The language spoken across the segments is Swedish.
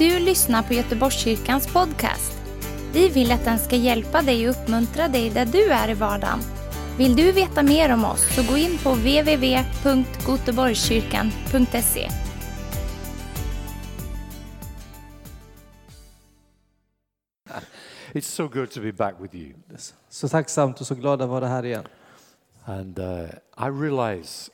du lyssnar på Göteborgskyrkans podcast. Vi vill att den ska hjälpa dig och uppmuntra dig där du är i vardagen. Vill du veta mer om oss så gå in på www.goteborgskyrkan.se. It's so good to be back with you. Så tacksamt och så glad att vara här igen. And uh, I realize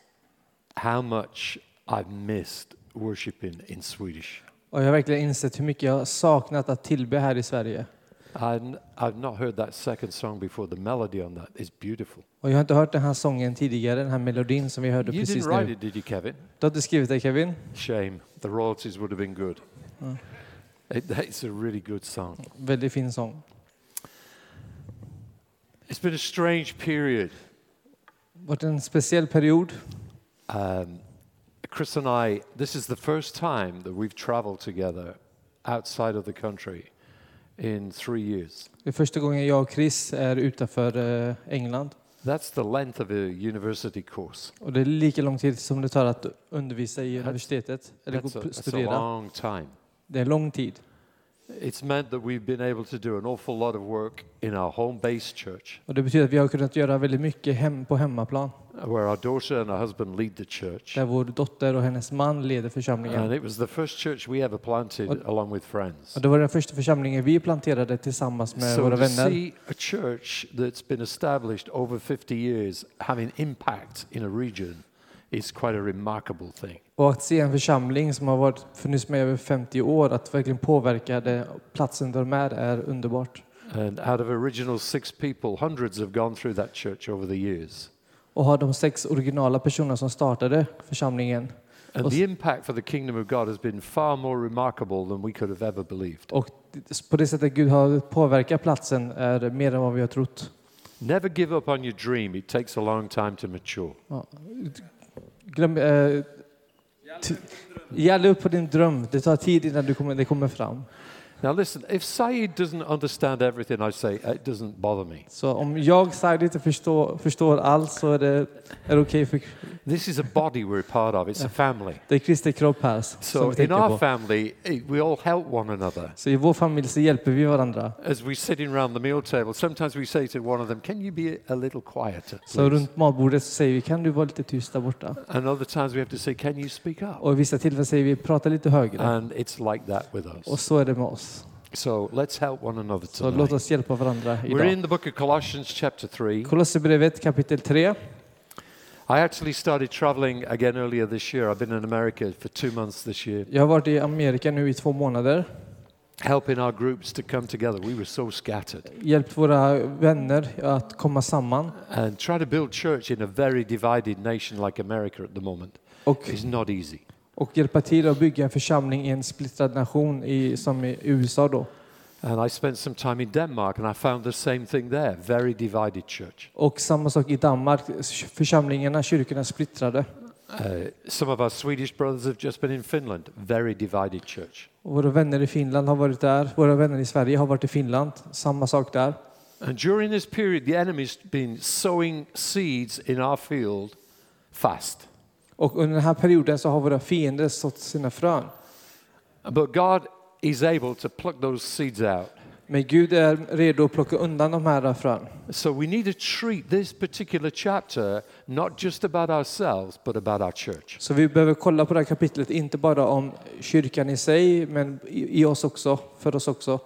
how much I've missed worshiping in Swedish. Och jag har verkligen insett hur mycket jag har saknat att tillbe här i Sverige. And I've not heard that second song before. The melody on that is beautiful. Och jag har inte hört den här sången tidigare, den här melodin som vi hörde You precis didn't write nu. it, did you, Kevin? Du har inte skrivit det Kevin? Shame. The royalties would have been good. It, it's a really good song. Väldigt fin sång. It's been a strange period. Varit en speciell period. Um, Chris and I, this is the first time that we've traveled together outside of the country in three years. Det är första gången jag och Chris är utanför eh, England. That's the length of a university course. Och det är lika lång tid som det tar att undervisa i universitetet. Eller That's a, that's a long time. Det är lång tid. It's meant that we've been able to do an awful lot of work in our home based church, Och det betyder att vi har kunnat göra väldigt mycket hem på hemmaplan. where our daughter and our husband lead the church. Där vår dotter och hennes man leder församlingen. And it was the first church we ever planted What- along with friends. Och det var den första församlingen vi planterade tillsammans med So våra to vänner. see a church that's been established over 50 years having impact in a region is quite a remarkable thing. Och att se en församling som har varit funnits med i över 50 år, att verkligen påverka det, platsen där de är, är underbart. And out of original six people, hundreds have gone through that church over the years. Och ha de sex originala personerna som startade församlingen. And the impact for the kingdom of God has been far more remarkable than we could have ever believed. Och på det sättet Gud har påverkat platsen är mer än vad vi har trott. Never give up on your dream. It takes a long time to mature. Glöm, eh, ge aldrig upp på din dröm. Det tar tid innan du kommer, det kommer fram. Now, listen, if Saeed doesn't understand everything I say, it doesn't bother me. Så om jag Said inte förstår, förstår allt så är det, är det okej för This is a body we're part of, it's a family. det är Kristi kropp här So, in our family, eh, we all help one another. Så i vår familj så hjälper vi varandra. As we're sitting around the meal table, sometimes we say to one of them, Can you be a little quieter? Så please?" runt matbordet så säger vi kan du vara lite tyst där borta? And other times we have to say, Can you speak up? Och vissa tillfällen säger vi prata lite högre. And it's like that with Och us. så är det med oss. So let's help one another Så låt tonight. oss hjälpa varandra We're idag. in the book of Colossians, chapter 3. Kolosserbrevet kapitel 3. I actually started traveling again earlier this year. I've been in America for two months this year, Jag har varit i Amerika nu i två månader. helping our groups to come together. We were so scattered. Hjälpt våra vänner att komma samman. And try to build church in a very divided nation like America at the moment Och, is not easy. Och hjälpa till att bygga en församling i en splittrad nation i, som i USA då. And I spent some time in Denmark and I found the same thing there very divided church. Och samma sak i Danmark. Församlingarna, kyrkorna splittrade. Uh, some of our Swedish brothers have just been in Finland, very divided church. Våra vänner i Finland har varit där. Våra vänner i Sverige har varit i Finland. Samma sak där. And during this period, the enemy's been sowing seeds in our field fast. Och under den här perioden så har våra fiender sått sina frön. But God is able to pluck those seeds out. Men Gud är redo att plocka undan de här frön. So we need to treat this particular chapter not just about ourselves, but about our church. Så vi behöver kolla på det här kapitlet, inte bara om kyrkan i sig, men i oss också, för oss också.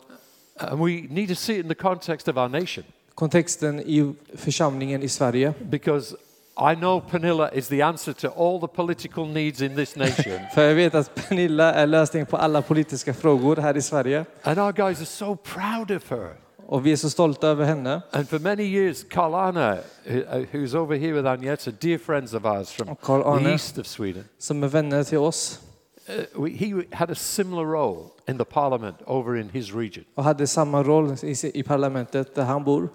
And we need to see it in the context of our nation. Kontexten i församlingen i Sverige. Because I know Panilla is the answer to all the political needs in this nation. För jag vet att Pernilla är lösningen på alla politiska frågor här i Sverige. and our guys are so proud of her. Och vi är så stolta över henne. And for many years, Karl Arne, uh, who's over here with Agneta, dear friends of ours from Karl the Arne, east of Sweden, som är vänner till oss uh, he had a similar role in the parliament over in his region. och hade samma roll i, i parlamentet där han bor.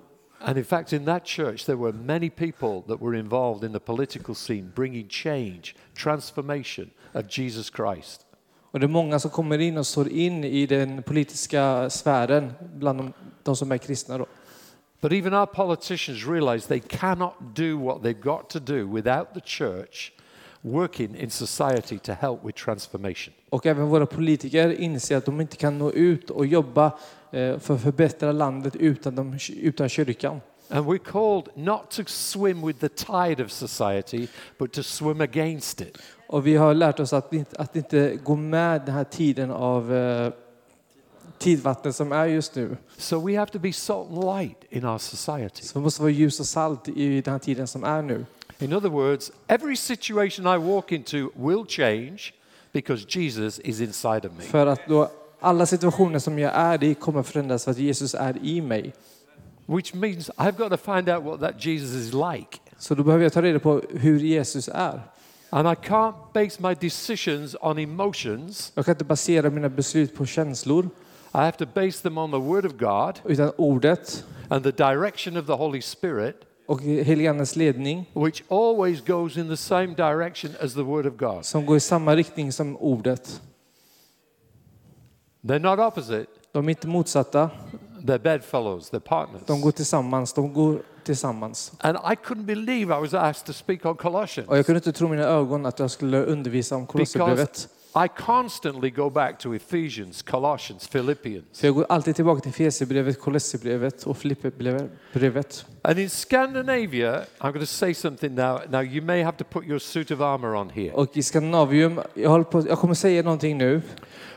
And in fact, in that church, there were many people that were involved in the political scene, bringing change, transformation of Jesus Christ. Och det är många som kommer in och står in i den politiska sfären bland de, de som är kristna. Då. But even our politicians realize they cannot do what they've got to do without the church working in society to help with transformation. Och även våra politiker inser att de inte kan nå ut och jobba eh, för att förbättra landet utan, de, utan kyrkan. And we're called not to swim with the tide of society, but to swim against it. Och vi har lärt oss att inte, att inte gå med den här tiden av eh, tidvattnet som är just nu. So we have to be salt and light in our society. Så vi måste vara ljus och salt i den här tiden som är nu. In other words, every situation I walk into will change because Jesus is inside of me. För att då alla situationer som jag är i kommer förändras för att Jesus är i mig. Which means I've got to find out what that Jesus is like. Så då behöver jag ta reda på hur Jesus är. And I can't base my decisions on emotions. Jag kan inte basera mina beslut på känslor I have to base them on the Word of God utan ordet and the direction of the Holy Spirit, och Heligandens ledning which always goes in the same direction as the Word of God. som går i samma riktning som ordet. They're not opposite, De är inte motsatta, they're bedfellows, they're partners. de går tillsammans, de går tillsammans. And I couldn't believe I was asked to speak on Colossians Och jag kunde inte tro mina ögon att jag skulle undervisa om Kolosserbrevet. I constantly go back to Ephesians, Colossians, Philippians. Så jag går alltid tillbaka till Fesebrevet, Kolosserbrevet och Filipperbrevet. And in Scandinavia, I'm going to say something now. Now, you may have to put your suit of armor on here. Och i Skandinavium, jag, håller på, jag kommer säga någonting nu.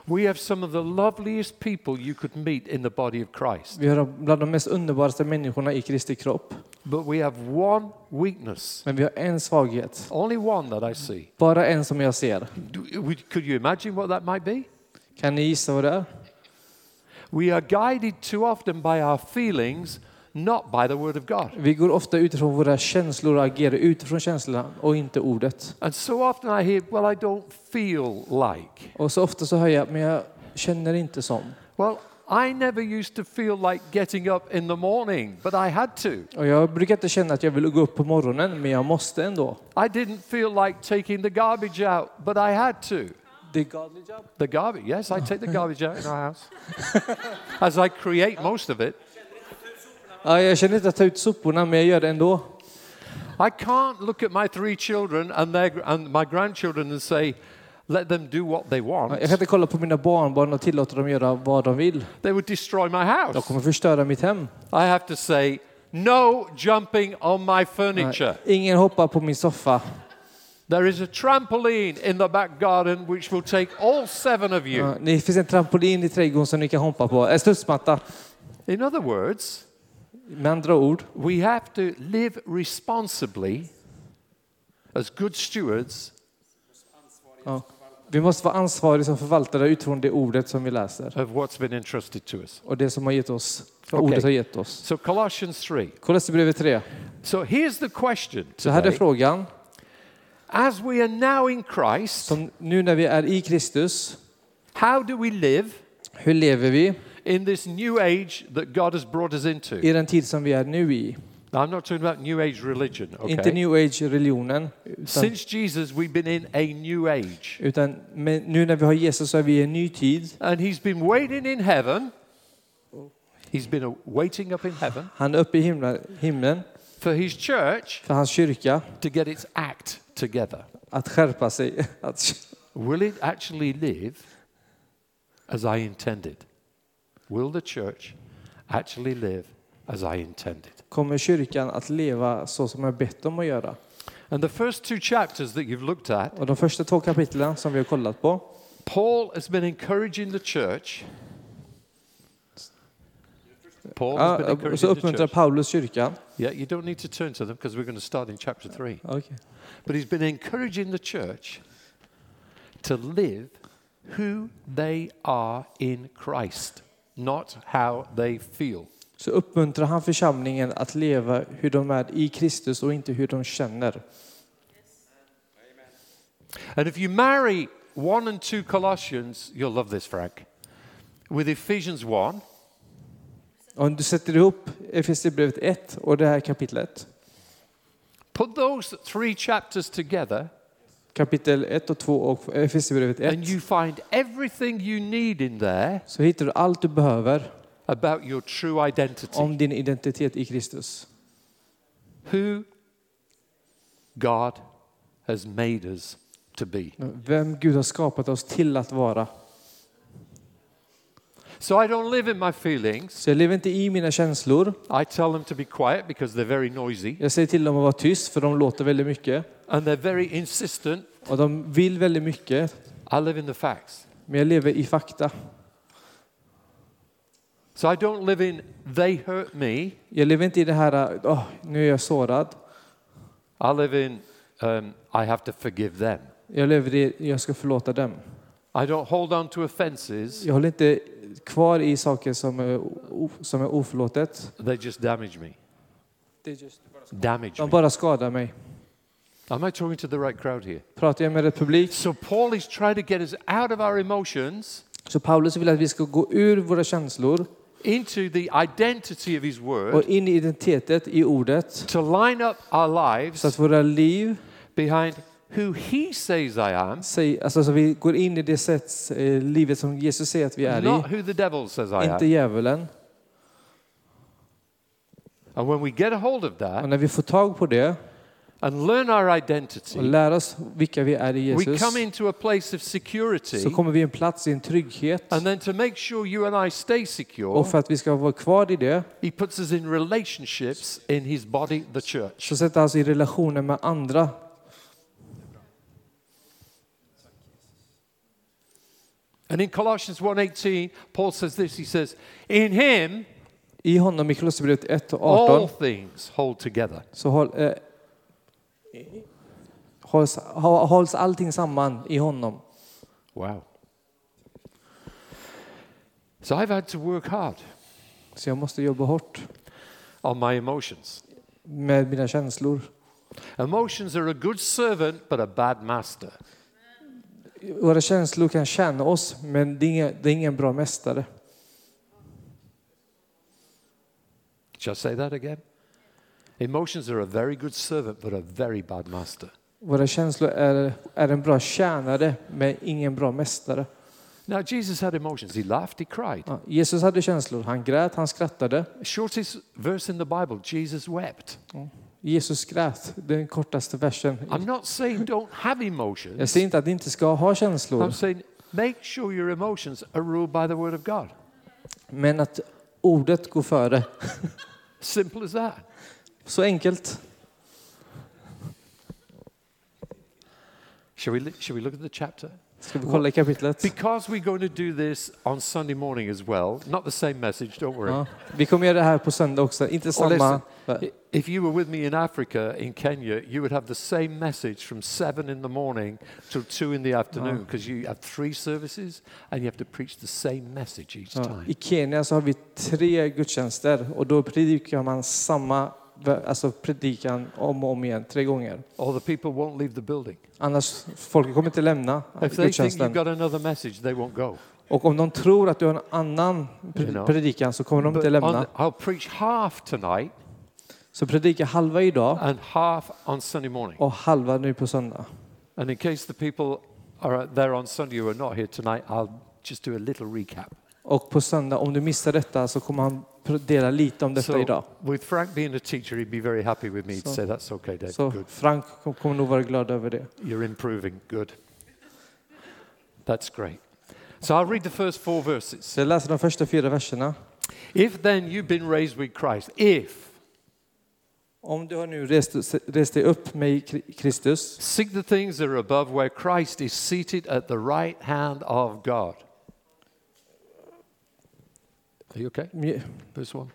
We have some of the loveliest people you could meet in the body of Christ. Vi har bland de mest underbaraste människorna i Kristi kropp. But we have one weakness, Men vi har en svaghet. only one that I see. Bara en som jag ser. Could you imagine what that might be? Kan ni gissa vad det är? We are guided too often by our feelings, not by the Word of God. Vi går ofta utifrån våra känslor och agerar utifrån känslorna och inte ordet. And so often I hear, well, I don't feel like. Och så ofta så hör jag, men jag känner inte som. Well, I never used to feel like getting up in the morning, but I had to. Och jag brukar inte känna att jag vill gå upp på morgonen, men jag måste ändå. I didn't feel like taking the garbage out, but I had to. Är godly job. The garbage, yes, I take the garbage out in our house. As I create most of it. Ja, jag känner inte att ta ut soporna, men jag gör det ändå. I can't look at my three children and, their, and my grandchildren and say, let them do what they want. Jag kan inte kolla på mina barnbarn och tillåta dem göra vad de vill. They would destroy my De house. kommer förstöra mitt hem. I have to say, no jumping on my furniture. Ingen hoppar på min soffa. There is a trampoline in the back garden which will take all seven of you. Ja, Det finns en trampolin i trädgården som ni kan hoppa på. En studsmatta. In other words, Med andra ord, we have to live responsibly as good stewards ja, vi måste vara ansvariga som förvaltare utifrån det ordet som vi läser. of what's been entrusted to us. Och det som har gett oss, Okej. ordet har gett oss. So, Colossians 3. Kolosserbrevet 3. So, here's the question Så här är today. frågan. As we are now in Christ, Som nu när vi är i Kristus, how do we live hur lever vi in this new age that God has brought us into? i den tid som vi är nu i? Now, I'm not talking about new age religion, Inte okay? new age-religionen, Since Jesus, we've been in a new age. utan men nu när vi har Jesus så är vi i en ny tid. And he's been waiting in heaven. He's been waiting up in heaven Han är uppe i himlen, himlen for his church för hans kyrka to get its act together. att skärpa sig. Will it actually live as I intended? Will the church actually live as I intended? Kommer kyrkan att leva så som jag bett dem att göra? And the first two chapters that you've looked at, Och de första två kapitlen som vi har kollat på, Paul has been encouraging the church. Paul has been ja, encouraging så the uppmuntrar church. Paulus kyrkan. Yeah, you don't need to turn to them because we're going to start in chapter 3. Okay. But he's been encouraging the church to live who they are in Christ, not how they feel. Så uppmuntrar han församlingen att leva hur de är i Kristus och inte hur de känner. And if you marry 1 and 2 Colossians, you'll love this, Frank, with Ephesians 1, Om du sätter ihop Efesierbrevet 1 och det här kapitlet, put those three chapters together, kapitel 1 och 2 och Efesierbrevet 1, and you find everything you need in there. Så hittar du allt du behöver about your true identity. om din identitet i Kristus. Who God has made us to be. Vem Gud har skapat oss till att vara. So I don't live in my feelings. Så jag lever inte i mina känslor. I tell them to be quiet because they're very noisy Jag säger till dem att vara tyst för de låter väldigt mycket. and they're very insistent. Och de vill väldigt mycket. I live in the facts. Men jag lever i fakta. So I don't live in they hurt me. Jag lever inte i det här, åh, nu är jag sårad. I live in um, I have to forgive them. Jag lever i, jag ska förlåta dem. I don't hold on to offenses. Jag håller inte kvar i saker som är, som är oförlåtet. They just damage me. Damage De bara skadar mig. Am I talking to the right crowd here? Pratar jag med rätt publik? So Paul is trying to get us out of our emotions Så Paulus vill att vi ska gå ur våra känslor into the identity of his word och in i identitetet i ordet. to line up our Så lives att våra liv, behind who he says I am, säg- alltså så vi går in i det sätt, eh, livet som Jesus säger att vi är not i. who the devil says I Inte am. djävulen. And when we get a hold of Och that när vi får tag på det and learn our och identity, lär oss vilka vi är i we Jesus come into a place of security. så kommer vi en plats i en trygghet. And then to make sure you and I stay secure, Och för att vi ska vara kvar i det he puts us in relationships in his body, the church. så sätter han oss i relationer med andra. And in Colossians 1:18, Paul says this. He says, "In him I honom i Kolosserbrevet 1 och all 18 things hold together." så håll, eh, hålls, hålls allting samman i honom. Wow. So I've had to work hard Så jag måste jobba hårt on my emotions. med mina känslor. Emotions are a good servant but a bad master. Våra känslor kan tjäna oss, men det är ingen, det är ingen bra mästare. Shall I say that again? Emotions are a very good servant but a very bad master. Våra känslor är, är en bra tjänare, men ingen bra mästare. Now Jesus had emotions. He laughed, he cried. Ja, Jesus hade känslor. Han grät, han skrattade. Shortest verse in the Bible, Jesus wept. Jesus grät, den kortaste versen. I'm not saying don't have Jag emotions. säger inte att ni inte ska ha I'm känslor, saying make sure your emotions are ruled by the word of God. men att ordet går före. Simple as that. Så enkelt. Shall we, shall we look at the chapter? Ska vi kolla i kapitlet? Because we're going to do this on Sunday morning as well, not the same message, don't worry. Ja. Vi kommer göra det här på söndag också. Inte Oh, samma... listen, if you were with me in Africa, in Kenya, you would have the same message from seven in the morning till two in the afternoon because you have three services and you have to preach the same message each Ja. time. I Kenya så har vi tre gudstjänster och då predikar man samma alltså predikan om och om igen, tre gånger. Or the people won't leave the building. Annars, folk kommer inte lämna If they think you've got another message, they won't go. Och om de tror att du har en annan predikan så kommer de inte lämna. I'll preach half tonight Så predika halva idag and half on Sunday morning. och halva nu på söndag. And in case the people are there on Sunday who are not here tonight, I'll just do a little recap. Och på söndag, om du missar detta så kommer han dela lite om detta So, idag. with Frank being a teacher, he'd be very happy with me to say that's okay, Dave. Så Good. Frank kom- kommer nog vara glad över det. You're improving. Good. That's great. So I'll read the first four verses. Så jag läser de första fyra verserna. If then you've been raised with Christ, if Om du har nu rest, rest dig upp med Kristus, seek the things that are above where Christ is seated at the right hand of God. Are you okay? mj- Verse one.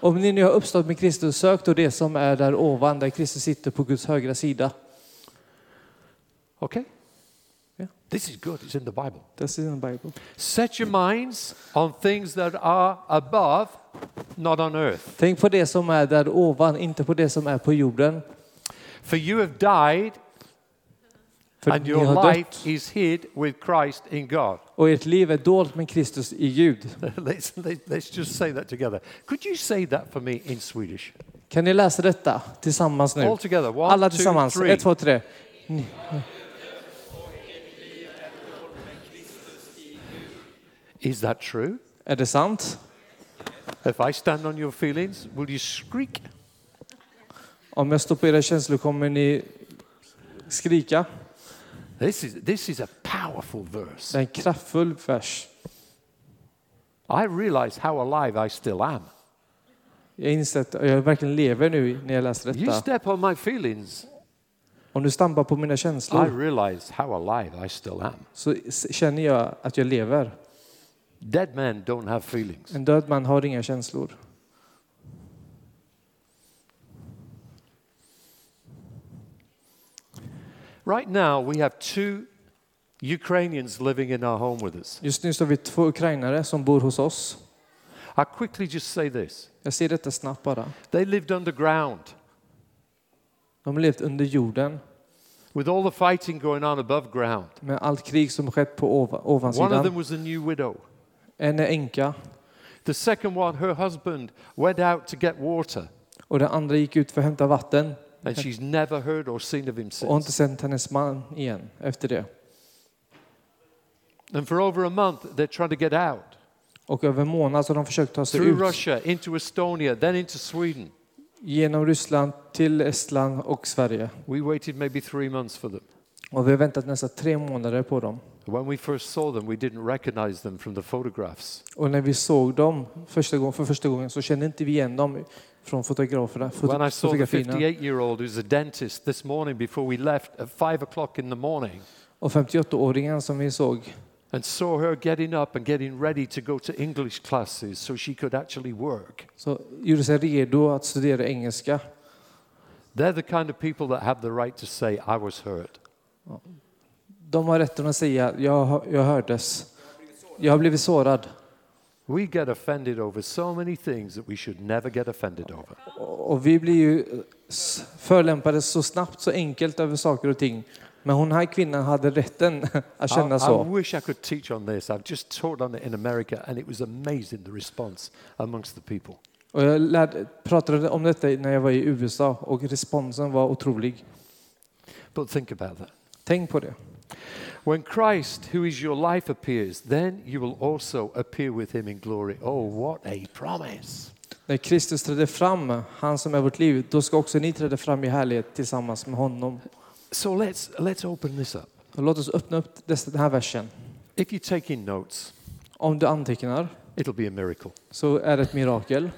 om ni nu har uppstått med Kristus, sök då det som är där ovan, där Kristus sitter på Guds högra sida. Okay? Yeah. This is good. It's in the Bible. That's in the Bible. Set your minds on things that are above, not on earth. Tänk på det som är där ovan, inte på det som är på jorden. For you have died, För and ni your har life dött is hid with Christ in God. Och ert liv är dolt med Kristus i Gud. let's, let, let's just say that together. Could you say that for me in Swedish? Kan ni läsa detta tillsammans nu? All together. One, Alla two, tillsammans. three. Ett, två, tre. Is that true? Är det sant? If I stand on your feelings, will you shriek? Om jag står på era känslor kommer ni skrika. This is, this is a powerful verse. en kraftfull vers. I realize how alive I still am. Jag inser att jag verkligen lever nu när jag läser You detta. step on my feelings, Om du stampar på mina I känslor realize how alive I still am. så s- känner jag att jag lever. Dead men don't have feelings. En död man har inga känslor. Right now, we have two Ukrainians living in our home with us. Just nu så har vi två ukrainare som bor hos oss. I quickly just say this Jag ser detta snabbt bara. they lived underground De har levt under jorden with all the fighting going on above ground. med allt krig som skett på ova- One of them ovansidan. was a new widow. En änka The second one, her husband went out to get water, och den andra gick ut för att hämta vatten and she's never heard or seen of him och har inte since. sett hennes man igen efter det. And for over a month, they're trying to get out Och över en månad så de försökt ta sig through ut Russia into Estonia, then into Sweden. genom Ryssland till Estland och Sverige. We waited maybe three months for them. Och vi har väntat nästan tre månader på dem. When we first saw them, we didn't recognize them from the photographs. Och när vi såg dem första gången, för första gången så kände inte vi igen dem från fotograferna, When foto, I saw the fotografierna. 58 year old who's a dentist this morning before we left at five o'clock in the morning Och 58-åringen som vi såg and saw her getting up and getting ready to go to English classes so she could actually work. så gjorde sig redo att studera engelska. They're the kind of people that have the right to say, I was hurt. De har rätten att säga jag, jag hördes. Jag har blivit sårad. We get offended over so many things that we should never get offended over. Och vi blir ju förolämpade så snabbt, så enkelt över saker och ting. Men hon här kvinnan hade rätten att I, känna I så. wish I could teach on this. I've just taught on it in America and it was amazing the response amongst the people. Och jag lärde, pratade om detta när jag var i USA och responsen var otrolig. But think about that. Tänk på det. When Christ, who is your life, appears, then you will also appear with him in glory. Oh, what a promise! När Kristus trädde fram, han som är vårt liv, då ska också ni träda fram i härlighet tillsammans med honom. So let's, let's open this up. Låt oss öppna upp den här versen. If you take in notes, Om du antecknar it'll be a miracle. så är det ett mirakel.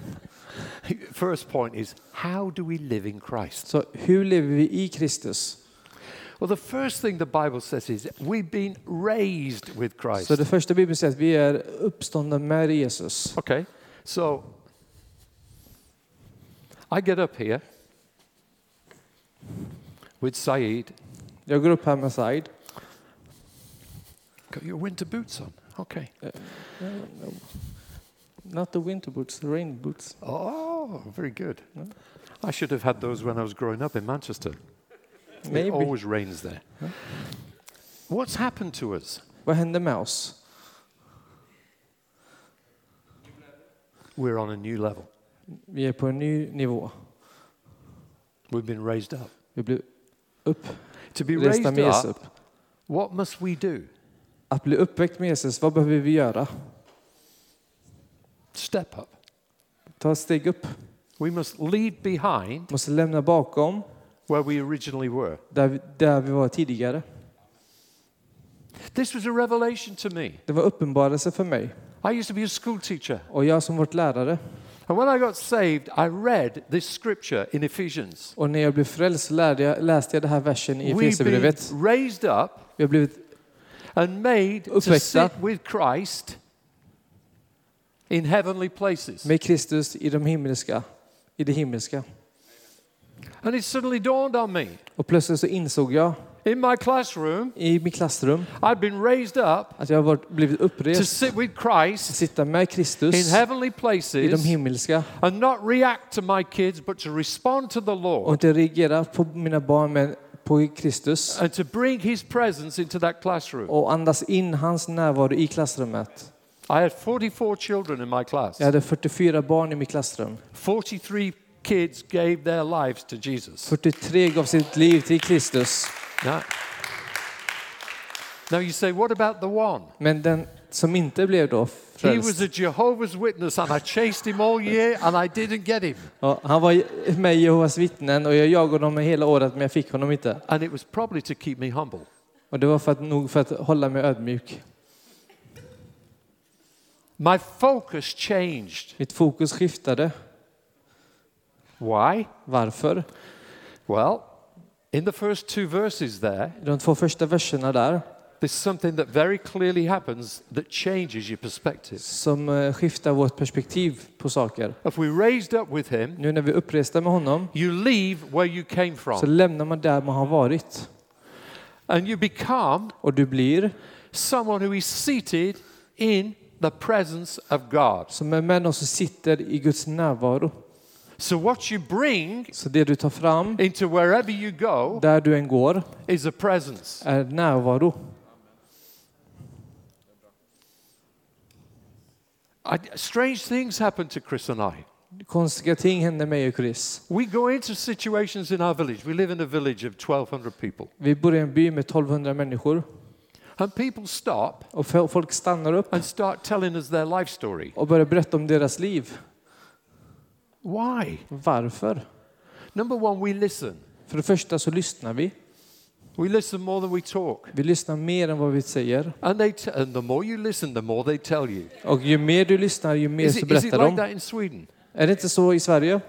First point is how do we live in Christ? Så hur lever vi i Kristus? Well, the first thing the Bible says is we've been raised with Christ. Så det första Bibeln säger att vi är uppståndna med Jesus. Okay, so I get up here with Saeed. Jag går upp här med Said. Got your winter boots on. Okay. Uh, Not the winter boots, the rain boots. Oh, very good. I should have had those when I was growing up in Manchester. It Maybe. always rains there. What's happened to us? Vad händer med oss? We're on a new level. Vi är på en ny nivå. We've been raised up. Vi blir upp, To be raised med Jesus up, what must we do? Att bli uppväckt med Jesus, vad behöver vi göra? Step up. Ta ett steg upp. We must leave behind Måste lämna bakom where we originally were. där vi, där vi var tidigare. This was a revelation to me. Det var uppenbarelse för mig. I used to be a school teacher. Och jag som vårt lärare. And when I got saved, I read this scripture in Ephesians. Och när jag blev frälst lärde jag, läste jag den här versen i We've been Efesierbrevet. raised up Vi har blivit and made to sit with Christ in heavenly places. med Kristus i de himmelska, i det himmelska. And it suddenly dawned on me Och plötsligt så insåg jag in my classroom, i mitt klassrum I'd been raised up att jag har varit, blivit to upprest sit with att Christ sitta med Kristus in heavenly i de places himmelska and not react to my kids, but to respond to the och Lord inte reagera på mina barn men på Kristus and to bring His presence into that classroom. och andas in hans närvaro i klassrummet. I had 44 children in my class. Jag hade 44 barn i mitt klassrum. 43 kids gave their lives to Jesus. 43 gav sitt liv till Kristus. Now, Now you say, what about the one? Men den som inte blev då He was frälst, a Jehovah's Witness and I chased him all year and I didn't get him. ja, han var med Jehovas vittnen och jag jagade honom hela året men jag fick honom inte. And it was probably to keep me humble. Och det var för att, nog för att hålla mig ödmjuk. My focus changed. Mitt fokus skiftade. Why? Varför? Well, in the first two verses there, de två första verserna där there's something that very clearly happens that changes your perspective. som eh, skiftar vårt perspektiv på saker. If we raised up with him, Nu när vi är uppresta med honom you leave where you came så from lämnar man där man har varit. and you become Och du blir someone who is seated in the presence of God. som en människa som sitter i Guds närvaro. So what you bring Så det du tar fram, into wherever you go där du än går, is a presence. är närvaro. I, strange things happen to Chris and I. Konstiga ting händer mig och Chris. We go into situations in our village. We live in a village of 1,200 people. Vi bor i en by med 1200 människor And people stop och folk stannar upp and start telling us their life story. och börjar berätta om deras liv. Why? Varför? Number one, we listen. För det första så lyssnar vi. We listen more than we talk. Vi lyssnar mer än vad vi säger. And, they t- and the more you listen, the more they tell you. Och ju mer du lyssnar, ju mer Is så it, is it berättar like de. that in Sweden? Är det inte så i Sverige?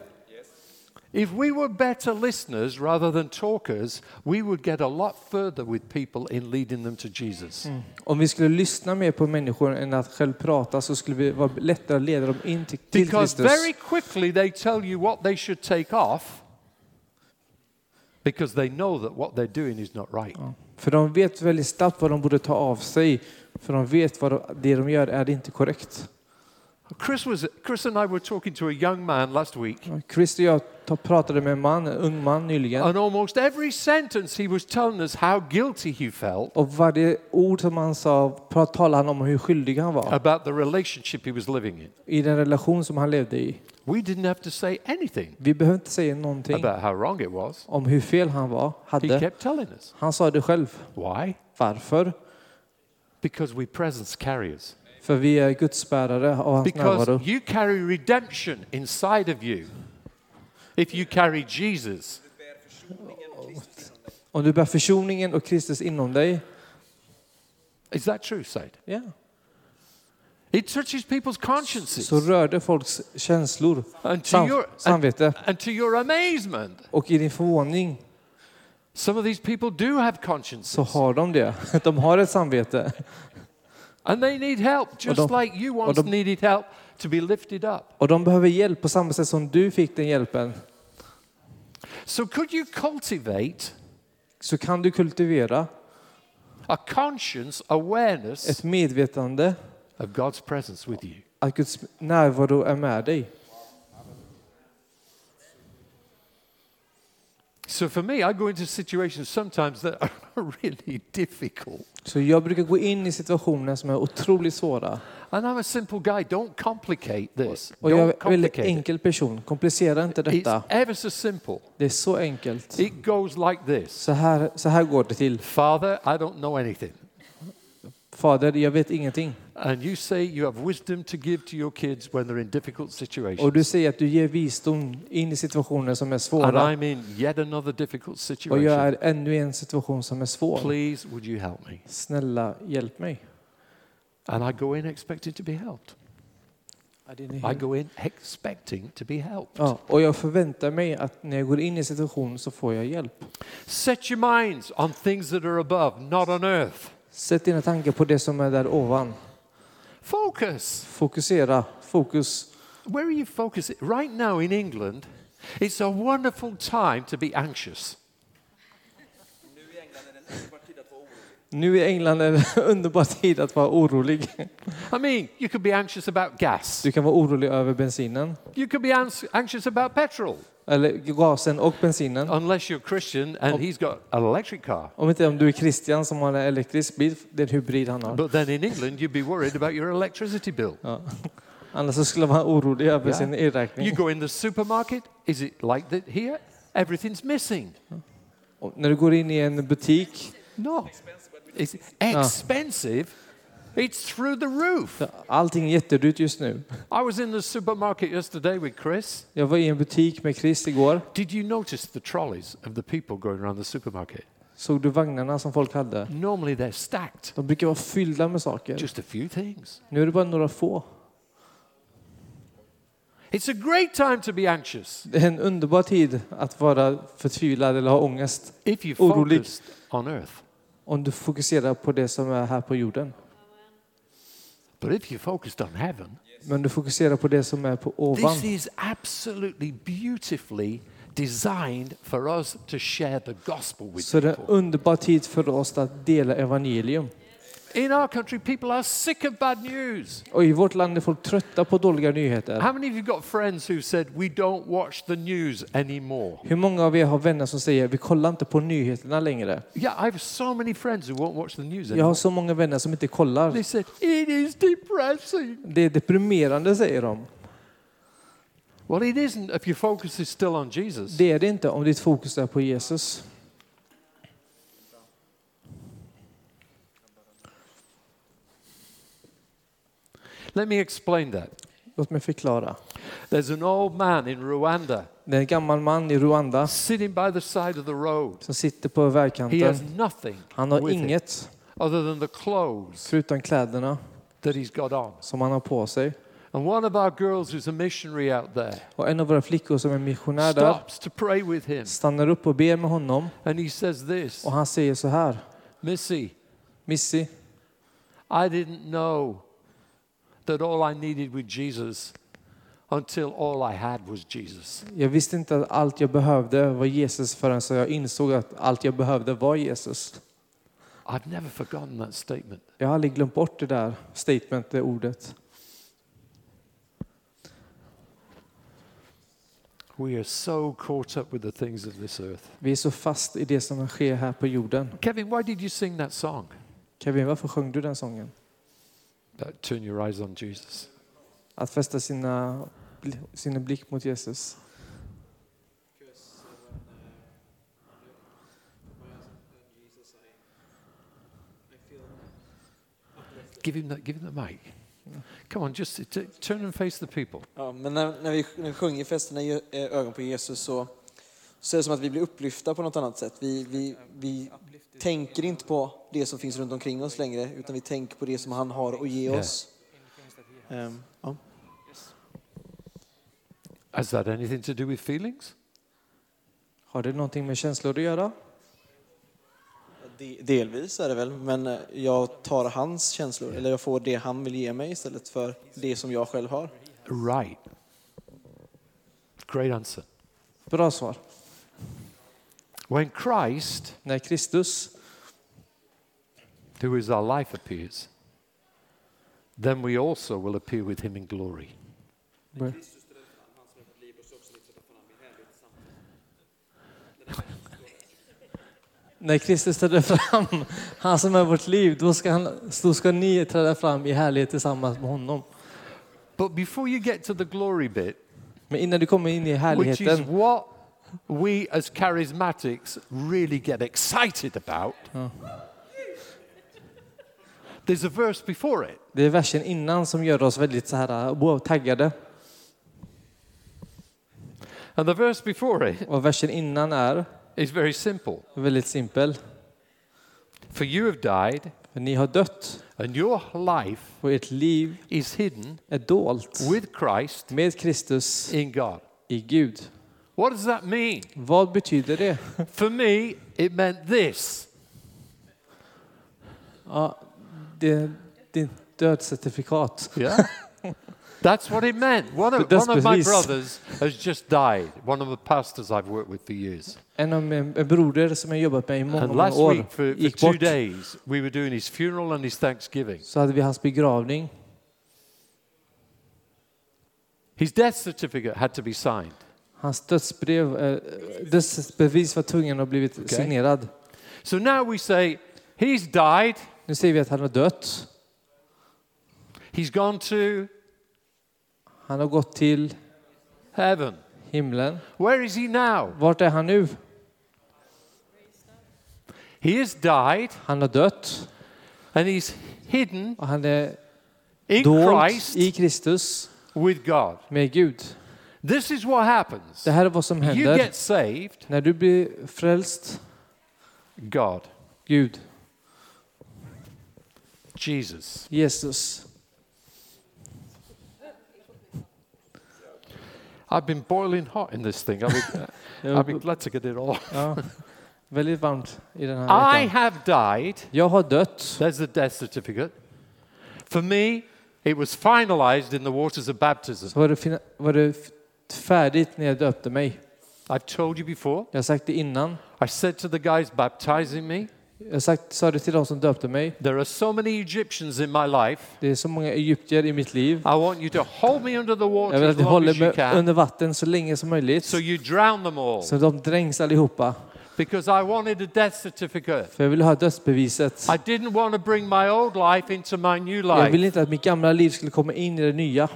If we were better listeners rather than talkers, we would get a lot further with people in leading them to Jesus. Om vi skulle lyssna mer på människor än att själv prata så skulle vi vara lättare att leda dem in till, till Because Kristus. very quickly they tell you what they should take off because they know that what they're doing is not right. För de vet väldigt snabbt vad de borde ta av sig. För de vet vad de, det de gör är inte korrekt. Chris, was, Chris and I were talking to a young man last week, Chris och jag pratade med en man, en ung man nyligen. and almost every sentence he was telling us how guilty he felt Och varje ord som han sa talade han om hur skyldig han var about the relationship he was living in. i den relation som han levde i. We didn't have to say anything Vi behöver inte säga någonting about how wrong it was. om hur fel han var, He kept telling us. Han sa det själv. Why? Varför? Because we presence carriers. För vi är gudsbärare av hans Because närvaro. you carry redemption inside of you. If you carry Jesus, Om du bär försoningen och Kristus inom dig, is that true, Said? ja, It touches people's consciences. så rör det folks känslor, And to, sam, your, and, samvete. and to your amazement, Och i din förvåning some of these people do have så consciences. har de det. De har ett samvete. And they need help, just de- like you once de- needed help to be lifted up. Och de behöver hjälp på samma sätt som du fick den hjälpen. So, could you cultivate Så kan du kultivera a conscience awareness ett medvetande of God's presence with you? att Guds närvaro är med dig. So, for me, I go into situations sometimes that are really difficult. Så jag brukar gå in i situationer som är otroligt svåra. And I'm a simple guy. Don't complicate this. Och jag är en enkel person. Komplicera inte It's detta. ever so simple. Det är så enkelt. It goes like this Så här, så här går det till. Father, I don't know anything. Fader, jag vet ingenting. And you say you have wisdom to give to your kids when they're in difficult situations. Och du säger att du ger visdom in i situationer som är And svåra. I'm in yet another difficult Och jag situation. är ännu i en situation som är svår. Please, would you help me? Snälla, hjälp mig. And I go in expecting to be helped. I go in expecting to be helped. Ja, och jag förväntar mig att när jag går in i situation så får jag hjälp. Set your minds on things that are above, not on earth. Sätt dina tankar på det som är där ovan. Focus. Fokusera, fokus. Where are you focusing? Right now in England, it's a wonderful time to be anxious. Nu i England är det en underbar tid att vara orolig. I mean, you could be anxious about gas. Du kan vara orolig över bensinen, You could be anxious about petrol, eller gasen och bensinen. unless you're Christian and he's got an electric car. Om inte om du är Christian som har en elektrisk bil, det är en hybrid han har. But then in England, you'd be worried about your electricity bill. Ja. Annars så skulle man vara orolig över Yeah. sin You elräkning. go in the supermarket, is it like that here? Everything's missing. Och när du går in i en butik, No. It's expensive. It's through the roof. Allting är jättedyrt just nu. I was in the supermarket yesterday with Chris. Jag var i en butik med Chris igår. Did you notice the trolleys of the people going around the supermarket? Såg du vagnarna som folk hade? Normally they're stacked. De brukar vara fyllda med saker. Just a few things. Nu är det bara några få. It's a great time to be anxious Det är en underbar tid att vara förtvivlad eller ha ångest if you focused on earth. Om du fokuserar på det som är här på jorden. But if you focused on heaven, Men du fokuserar på det som är på ovan. this is absolutely beautifully designed for us to share the gospel with Så det är en underbar tid för oss att dela evangelium. In our country, people are sick of bad news. Och i vårt land är folk trötta på dåliga nyheter. How many of you got friends who said, We don't watch the news anymore? Hur många av er har vänner som säger vi kollar inte på nyheterna längre? Yeah, I have so many friends who won't watch the news Jag har anymore. så många vänner som inte kollar. They said, It is depressing. Det är deprimerande säger de. Well, it isn't if your focus is still on Jesus. Det är det inte om ditt fokus är på Jesus. Let me explain that. Låt mig förklara. There's an old man in Rwanda Det är en gammal man i Rwanda sitting by the side of the road. som sitter på He has vägkanten. nothing Han har inget other than the clothes förutom kläderna that he's got on. som han har på sig. And one of our girls who's a missionary out there Och en av våra flickor som är missionär där stops to pray with him. stannar upp och ber med honom. And he says this Och han säger så här. Missy, Missy, I didn't know that all I needed with Jesus until all I had was Jesus. jag visste inte att allt jag behövde var Jesus förrän så jag insåg att allt jag behövde var Jesus. I've never forgotten that statement. Jag har aldrig glömt bort det där statement, det ordet. We are so caught up with the things of this earth. Vi är så fast i det som sker här på jorden. Kevin, why did you sing that song? Kevin, varför sjöng du den sången? That turn your eyes on Jesus. Att fästa sina, sina blick mot Jesus. Give him, the, give him the mic. Come on, just turn and face the people. Ja, men när, när, vi, när vi sjunger fästerna i ö- ögon på Jesus så, så är det som att vi blir upplyfta på något annat sätt. Vi, vi, vi tänker inte på det som finns runt omkring oss längre utan vi tänker på det som han har att ge oss. Ehm, ja. Has that anything to do with feelings? Har det någonting med känslor att göra? De- Delvis är det väl, men eh, jag tar hans känslor, eller jag får det han vill ge mig istället för det som jag själv har. Right. Great answer. Bra svar. When Christ, När Kristus, who is our life, appears, then we also will appear with him in glory. när Kristus träder fram, han som är vårt liv, då ska, han, då ska ni träda fram i härlighet tillsammans med honom. But before you get to the glory bit, Men innan du kommer in i which is härligheten, what we as charismatics really get excited about, there's a verse before it. det är versen innan som gör oss väldigt så här, wow, taggade. And the verse before it Och versen innan är is very simple. väldigt simpel. For you have died, För ni har dött and your life och ert liv is hidden är dolt with Christ med Kristus in God. i Gud. What does that mean? Vad betyder det? For me, it meant this. Ja, är ett dödscertifikat. Yeah? That's what it meant. One of, one of my brothers has just died, one of the pastors I've worked with for years. En av min broder som jag jobbat med i många, And många last år week, for, for two bort. days, we were doing his funeral and his Thanksgiving. Så hade vi hans begravning. His death certificate had to be signed. Hans dödsbrev, eh, dödsbevis var tvungen att blivit Okej. signerad. So now we say, he's died, Nu säger vi att han har dött. he's gone to Han har gått till heaven. himlen. Where is he now? Vart är han nu? He has died Han har dött and he's hidden och han är in dold Christ i Kristus with God. med Gud. This is what happens. Det här är vad som You händer get saved, när du blir frälst. God, Gud, Jesus. Jesus. I've been boiling hot in this thing. I'll be, glad to get it all. Ja, väldigt varmt i den här I veckan. have died. Jag har dött. There's the death certificate. For me, it was finalized in the waters of baptism. Var det, fina- var det f- färdigt när jag döpte mig. I've told you before. Jag har sagt det innan. I said to the guys baptizing me, Jag sagt, sa det till de som döpte mig. there are so many Egyptians in my life. Det är så många egyptier i mitt liv. I want you to hold me under the water Jag vill att ni håller mig under vatten så länge som möjligt. so you drown them all. Så de dränks allihopa. Because I wanted a death certificate. För jag vill ha dödsbeviset. I didn't want to bring my old life into my new Jag life. vill inte att mitt gamla liv skulle komma in i det nya.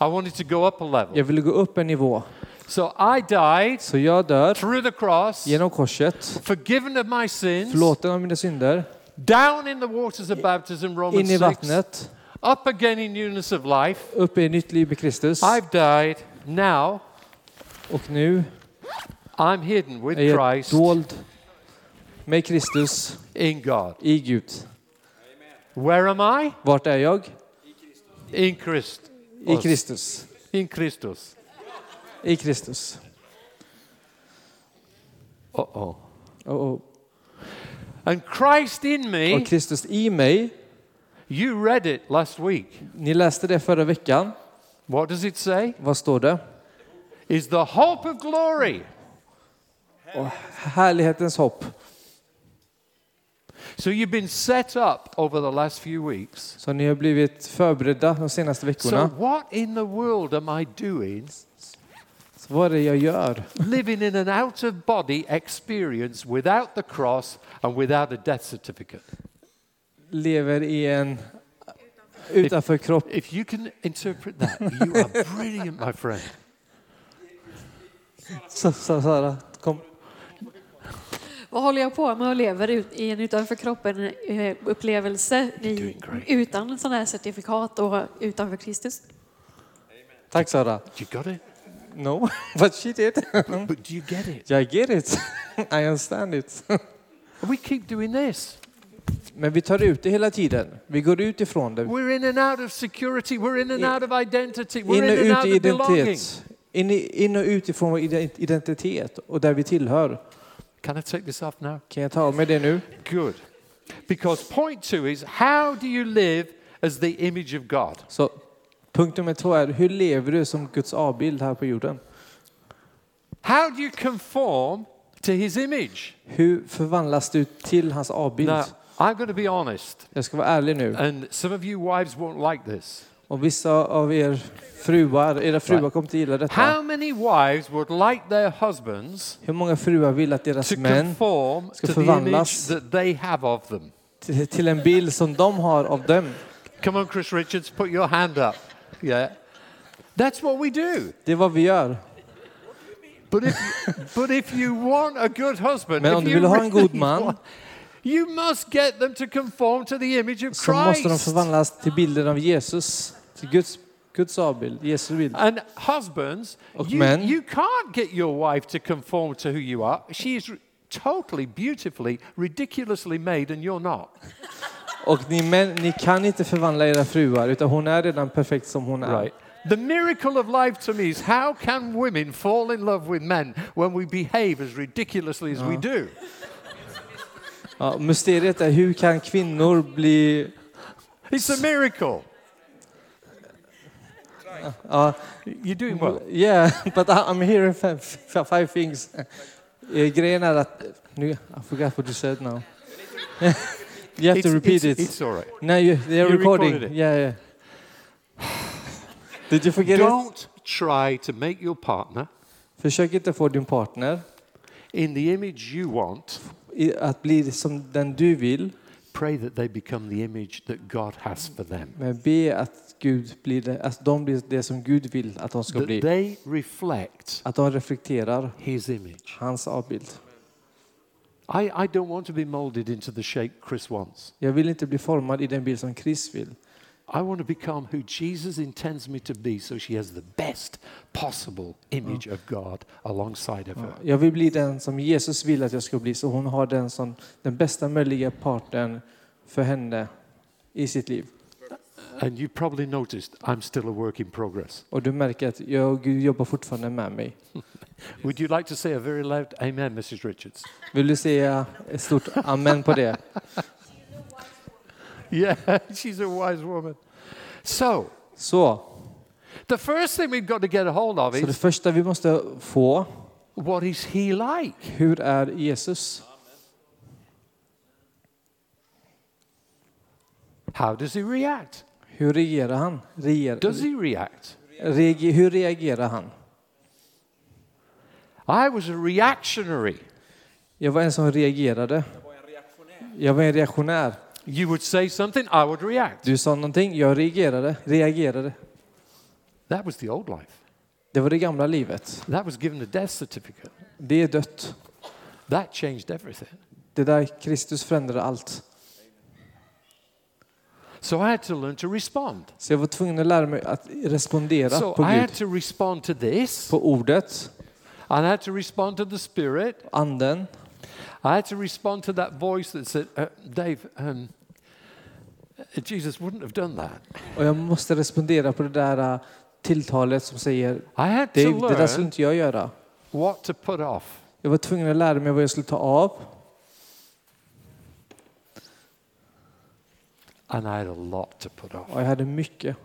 I wanted to go up a level. Jag ville gå upp en nivå. So I died Så jag dör through the cross, genom korset, forgiven of my sins, förlåten av mina synder, down in the waters of baptism, Romans in i 6, vattnet, up again in newness of life. upp i nytt liv med Kristus. I've died. Now Och nu I'm hidden with är jag Christ dold med Kristus in God. i Gud. Where am I? Vart är jag? In Christ. I Kristus. In Christus. I Kristus. Uh-oh. Och, och, And Christ in me, och Kristus i mig. you read it last week. Ni läste det förra veckan. What does it say? Vad står det? Is the hope of glory. Härlighetens hopp. So you've been set up over the last few weeks. Så ni har blivit förberedda de senaste So veckorna. what in the world am I doing Vad är det jag gör? living in an out of body experience without the cross and without a death certificate? Lever i en utanför kropp. If you can interpret that, you are brilliant, my friend. Så, så, Sara, kom. Vad håller jag på med och lever ut, i en utanför kroppen-upplevelse doing great. utan sådana här certifikat och utanför Kristus? Tack Sara. You got it? No, but she did. But do you get it? I get it. I understand it. We keep doing this. Men vi tar ut det hela tiden. Vi går ut ifrån det. We're in and out of security. We're in and In- out of identity. In We're och in and ut out of belonging. In, in och ut ifrån vår ident- identitet och där vi tillhör. Can I take this off now? Kan jag ta av mig det nu? Good. Because point two is how do you live as the image of God? Så punkt nummer två är, hur lever du som Guds avbild här på jorden? How do you conform to his image? Hur förvandlas du till hans avbild? Now, I'm going to be honest, Jag ska vara ärlig nu. and some of you wives won't like this. Och vissa av er fruar, era fruar kommer inte gilla detta. How many wives would like their husbands Hur många fruar vill att deras to män conform ska to the image förvandlas. that they have of them? till, till en bild som de har av dem? Come on, Chris Richards, put your hand up. Yeah. That's what we do. Det är vad vi gör. But if, but if you want a good husband, Men if om du you vill ha en god really man want- you must get them to conform to the image of så måste de Christ. förvandlas till bilden av Jesus. Till Guds, Guds avbild, Jesu bild. And husbands, Och you, män. you can't get your wife to conform to who you are. She is totally, beautifully, ridiculously made, and you're not. Och ni män, ni kan inte förvandla era fruar, utan hon är redan perfekt som hon är. Right. The miracle of life to me is how can women fall in love with men when we behave as ridiculously as we do? Ja, mysteriet är hur kan kvinnor bli... It's a miracle. Ja, You're doing well. yeah, but I'm hearing five, five things. Eh, Grejen är att... Nu, I forgot what you said now. You have to repeat it's- it. It's all right. No, you, they're You recording. Yeah, yeah. Did you forget it? Don't try to make your partner Försök inte få din partner in the image you want. att bli som den du vill, Pray that they become the image that God has for them. men be att Gud blir det, att de blir det som Gud vill att de ska That bli. they reflect Att de reflekterar His image. hans avbild. I, I don't want to be molded into the shape Chris wants. Jag vill inte bli formad i den bild som Chris vill. I want to become who Jesus intends me to be so she has the best possible image of God alongside of her. Jag vill bli den som Jesus vill att jag ska bli, så hon har den, som, den bästa möjliga partnern för henne i sitt liv. And you probably noticed I'm still a work in progress. Och du märker att jag, Gud jobbar fortfarande med mig. Would you like to say a very loud amen, Mrs. Richards? Vill du säga ett stort amen på det? Yeah, she's a wise woman. So, Så, the first thing we've got to get a hold of så det is första vi måste få, what is he like? hur är Jesus? How does he react? Hur reagerar han? Reager, Does he react? reager, hur reagerar han? I was a reactionary. Jag var en som reagerade. Jag var en reaktionär. You would say something, I would react. Du sa någonting, jag reagerade. reagerade. That was the old life. Det var det gamla livet. That was given a death certificate. Det är dött. That changed everything. Det där Kristus förändrade allt. So I had to learn to respond. Så jag var tvungen att lära mig att respondera So på I had Gud. to respond to this, På ordet, and I had to respond to the Spirit. anden. I had to respond to that voice that said, uh, Dave, um, Jesus wouldn't have done that. Och jag måste respondera på det där äh, tilltalet som säger Dave, det där skulle inte jag göra. what to put off. Jag var tvungen att lära mig vad jag skulle ta av. And I had a lot to put off. Och jag hade mycket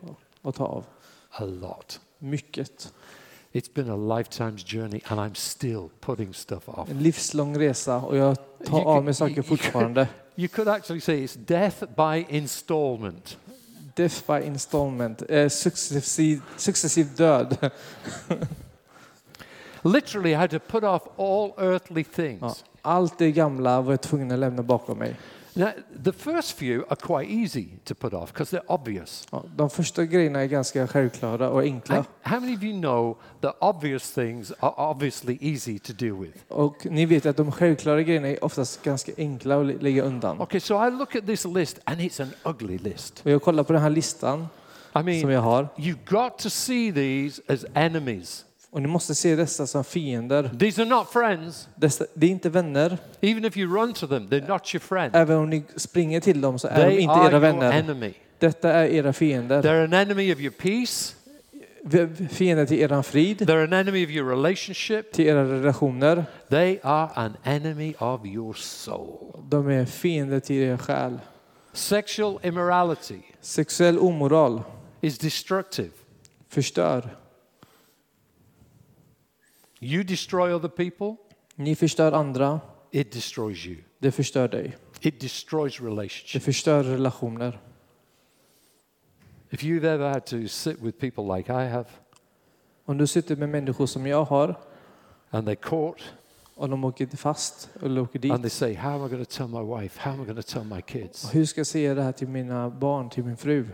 att ta av. A lot. Mycket. It's been a lifetime's journey, and I'm still putting stuff off. En livslång resa och jag tar You av could- mig saker you- you fortfarande. You could actually say it's death by installment. Death by installment. Eh, successiv, successiv död. Literally, I had to put off all earthly things. Ja. Allt det gamla var jag tvungen att lämna bakom mig. Now, the first few are quite easy to put off because they're obvious. Ja, de första grejerna är ganska självklara och enkla. How, how many of you know that obvious things are obviously easy to deal with? Och ni vet att de självklara grejerna är oftast ganska enkla att lä- lägga undan. Okay, so I look at this list and it's an ugly list. Och jag kollar på den här listan I som mean, jag har. you've got to see these as enemies. Och ni måste se dessa som fiender. These are not friends. Dessa, det är inte vänner. Even if you run to them, they're not your friend. Även om ni springer till dem så är de They inte are era your vänner. enemy. Detta är era fiender. They're an enemy of your peace. Fiender till eran frid, They're an enemy of your relationship. till era relationer. They are an enemy of your soul. De är fiender till er själ. Sexual immorality Sexuell omoral is destructive. förstör. You destroy other people, Ni förstör andra, it destroys you. det förstör dig. It destroys Det relationships. förstör relationer. If you've ever had to sit with people like I have, Om du sitter med människor som jag har and they're caught, och de åker fast eller åker dit. and they say, How am I going to tell my wife? How am I going to tell my kids? Och hur ska jag säga det här till mina barn, till min fru?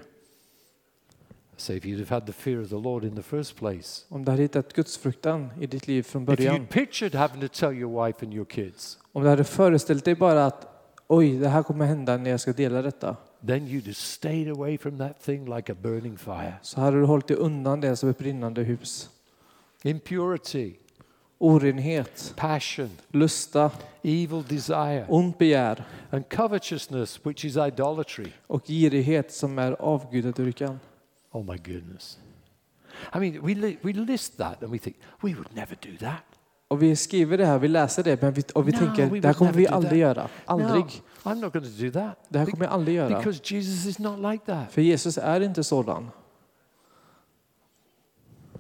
Say, If you'd have had the fear of the Lord in the first place, Om du hade hittat gudsfruktan i ditt liv från if början. you'd pictured having to tell your wife and your kids, Om du hade föreställt dig bara att oj, det här kommer hända när jag ska dela detta. then you'd have stayed away from that thing like a burning fire. Så hade du hållit dig undan det som ett brinnande hus. Impurity, Orenhet, passion, lusta, evil desire, ont begär and covetousness, which is idolatry. och girighet som är avgudadyrkan. Oh my goodness. I mean, we, li- we list that and we think, we would never do that. Och vi skriver det här, vi läser det men vi, och vi No, tänker det här kommer vi aldrig that. göra. Aldrig. No, I'm not going to do that. Det här kommer jag aldrig göra. because Jesus is not like that. För Jesus är inte sådan.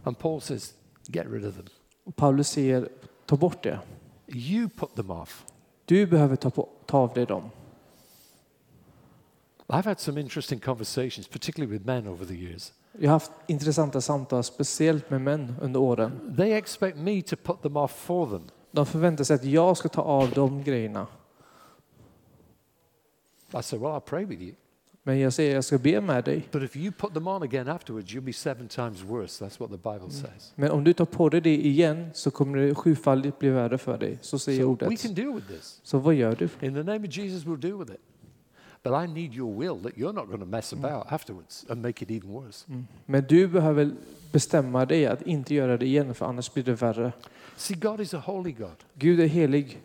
And Paul says, get rid of them. Och Paulus säger ta bort det. You put them off. Du behöver ta, på, ta av dig dem. I've had some interesting conversations, particularly with men over the years. Jag har haft intressanta samtal, speciellt med män under åren. They expect me to put them off for them. De förväntar sig att jag ska ta av de grejerna. I said, well, I'll pray with you. Men jag säger jag ska be med dig. But if you put them on again afterwards, you'll be seven times worse. That's what the Bible says. Men om du tar på dig det igen så kommer det sjufaldigt bli värre för dig. Så säger So we ordet. can deal with this. Så vad gör du? In the name of Jesus, we'll deal with it. But I need your will that you're not going to mess about afterwards and make it even worse. Men du behöver bestämma dig att inte göra det igen för annars blir det värre. See, God is a holy God. Gud är helig.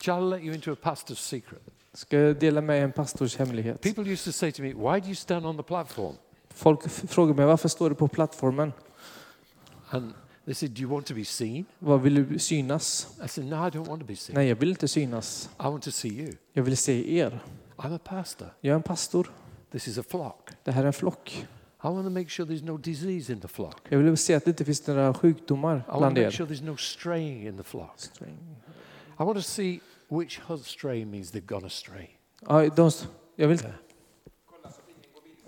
Shall I let you into a pastor's secret? Ska jag dela med en pastors hemlighet? People used to say to me, Why do you stand on the platform? Folk frågar mig varför står du på plattformen? And they said, Do you want to be seen? Vad vill du synas? I said, No, I don't want to be seen. Nej, jag vill inte synas. I want to see you. Jag vill se er. I'm a pastor. Jag är en pastor. This is a flock. Det här är en flock. I want to make sure there's no disease in the flock. Jag vill se att det inte finns några sjukdomar I want bland to make er. sure there's no straying in the flock. I want to see which stray means they've gone astray. Ja, de, jag, vill.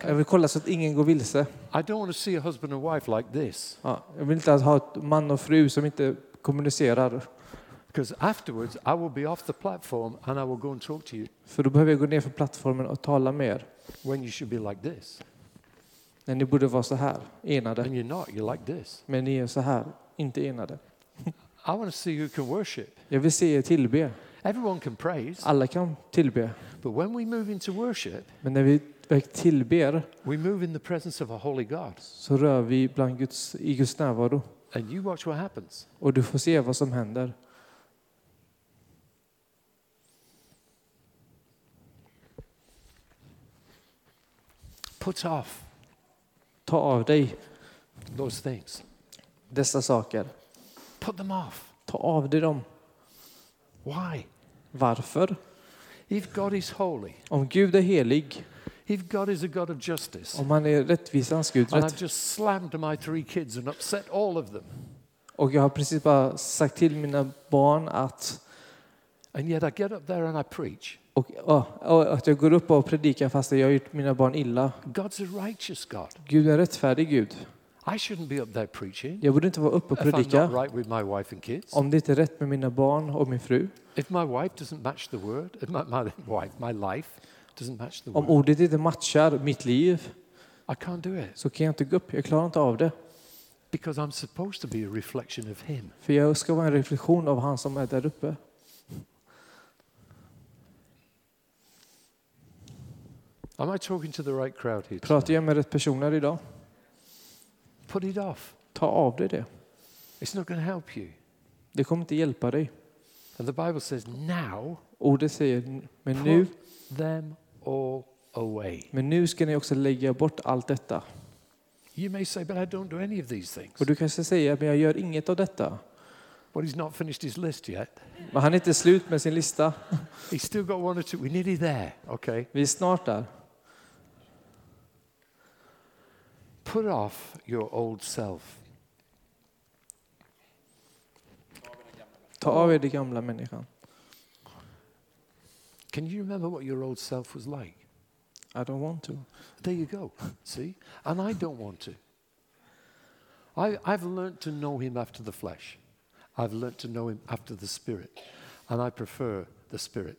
Jag vill kolla så att ingen går vilse. I don't want to see a husband and wife like this. Ja, jag vill inte ha ett man och fru som inte kommunicerar. Because afterwards, I will be off the platform and I will go and talk to you För då behöver jag gå ner för plattformen och tala med er. when you should be like this. Men ni borde vara så här, enade. And you're not, you're like this. Men ni är så här, inte enade. I want to see who can worship. Jag vill se er tillbe. Everyone can praise, Alla kan tillbe. but when we move into worship, Men när vi tillber we move in the presence of a holy God. så rör vi bland Guds, i Guds närvaro. And you watch what happens. Och du får se vad som händer. Put off Ta av dig those things. dessa saker. Put them off. Ta av dig dem. Why? Varför? If God is holy, Om Gud är helig, if God is a God of justice, om han är rättvisans Gud, and I've just slammed my three kids and upset all of them, och jag har precis bara sagt till mina barn att, and yet I get up there and I preach, och, och att jag går upp och predikar fast jag har gjort mina barn illa. God's a righteous God. Gud är rättfärdig Gud. I shouldn't be up there preaching Jag borde inte vara uppe och if I'm predika not right with my wife and kids. om det inte är rätt med mina barn och min fru. If my wife doesn't match the word, my, my wife, my life doesn't match the Om word, ordet inte matchar mitt liv I can't do it så kan jag inte gå upp. Jag klarar inte av det. because I'm supposed to be a reflection of Him. För jag ska vara en reflektion av han som är där uppe. Am I talking to the right crowd here? Pratar jag med rätt personer idag? Put it off. Ta av dig det. It's not going to help you. Det kommer inte hjälpa dig. And the Bible says, now Ordet säger, men nu, put them all away. men nu ska ni också lägga bort allt detta. You may say, but I don't do any of these things. Och du kanske säger, men jag gör inget av detta. Well, he's not finished his list yet. Men han är inte slut med sin lista. He's still got one or two. We're nearly there, okay? Vi är snart där. Put off your old self. Ta av er det gamla människan. Can you remember what your old self was like? I don't want to. There you go. See? And I don't want to. I, I've learned to know him after the flesh. I've learned to know him after the spirit. And I prefer the spirit.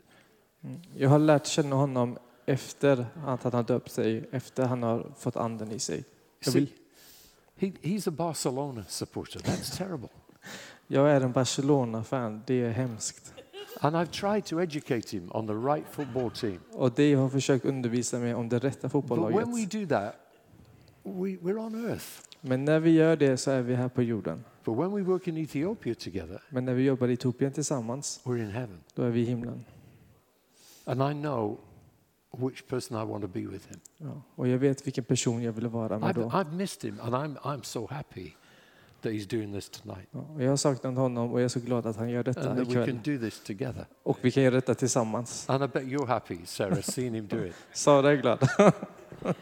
Mm. Jag har lärt känna honom efter att han har döpt sig, efter han har fått anden i sig. Jag, See, he, he's a Barcelona supporter. That's terrible. jag är en Barcelona-fan, det är hemskt. And I've tried to educate him on the right football team. Och det jag har försökt undervisa mig om det rätta But fotbollslaget. when we do that, we, we're on earth. Men när vi gör det så är vi här på jorden. But when we work in Ethiopia together, Men när vi jobbar i Etiopien tillsammans, we're in heaven. då är vi i himlen. And I know which person I want to be with him. Ja. Och jag vet vilken person jag vill vara med I've, då. I've missed him, and I'm, I'm so happy that he's doing this tonight. Och jag har saknat honom och jag är så glad att han gör detta And that we ikväll. can do this together. Och vi kan göra detta tillsammans. And I bet you're happy, Sarah, seeing him do it. Sara är glad.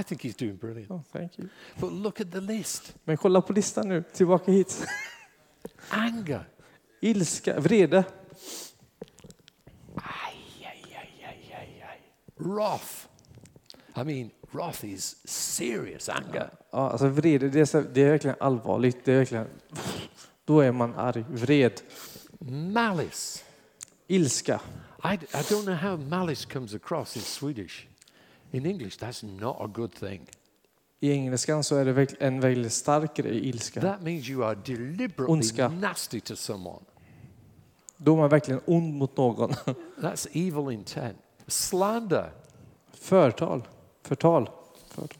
I think he's doing brilliant. Oh, thank you. But look at the list Men kolla på listan nu, tillbaka hit. anger. Ilska, vrede, Ay, ay, ay, ay, ay, ay. Wrath. I mean, wrath is serious anger. Ja, alltså vrede, det är, så, det är verkligen allvarligt. Det är verkligen, då är man arg. Vred, Malice. ilska. I, I don't know how malice comes across in Swedish. In English, that's not a good thing. I engelskan så är det en väldigt stark grej, ilska. That means you are deliberately Ondska. nasty to someone. Då är man verkligen ond mot någon. That's evil intent. Slander. Förtal. Förtal.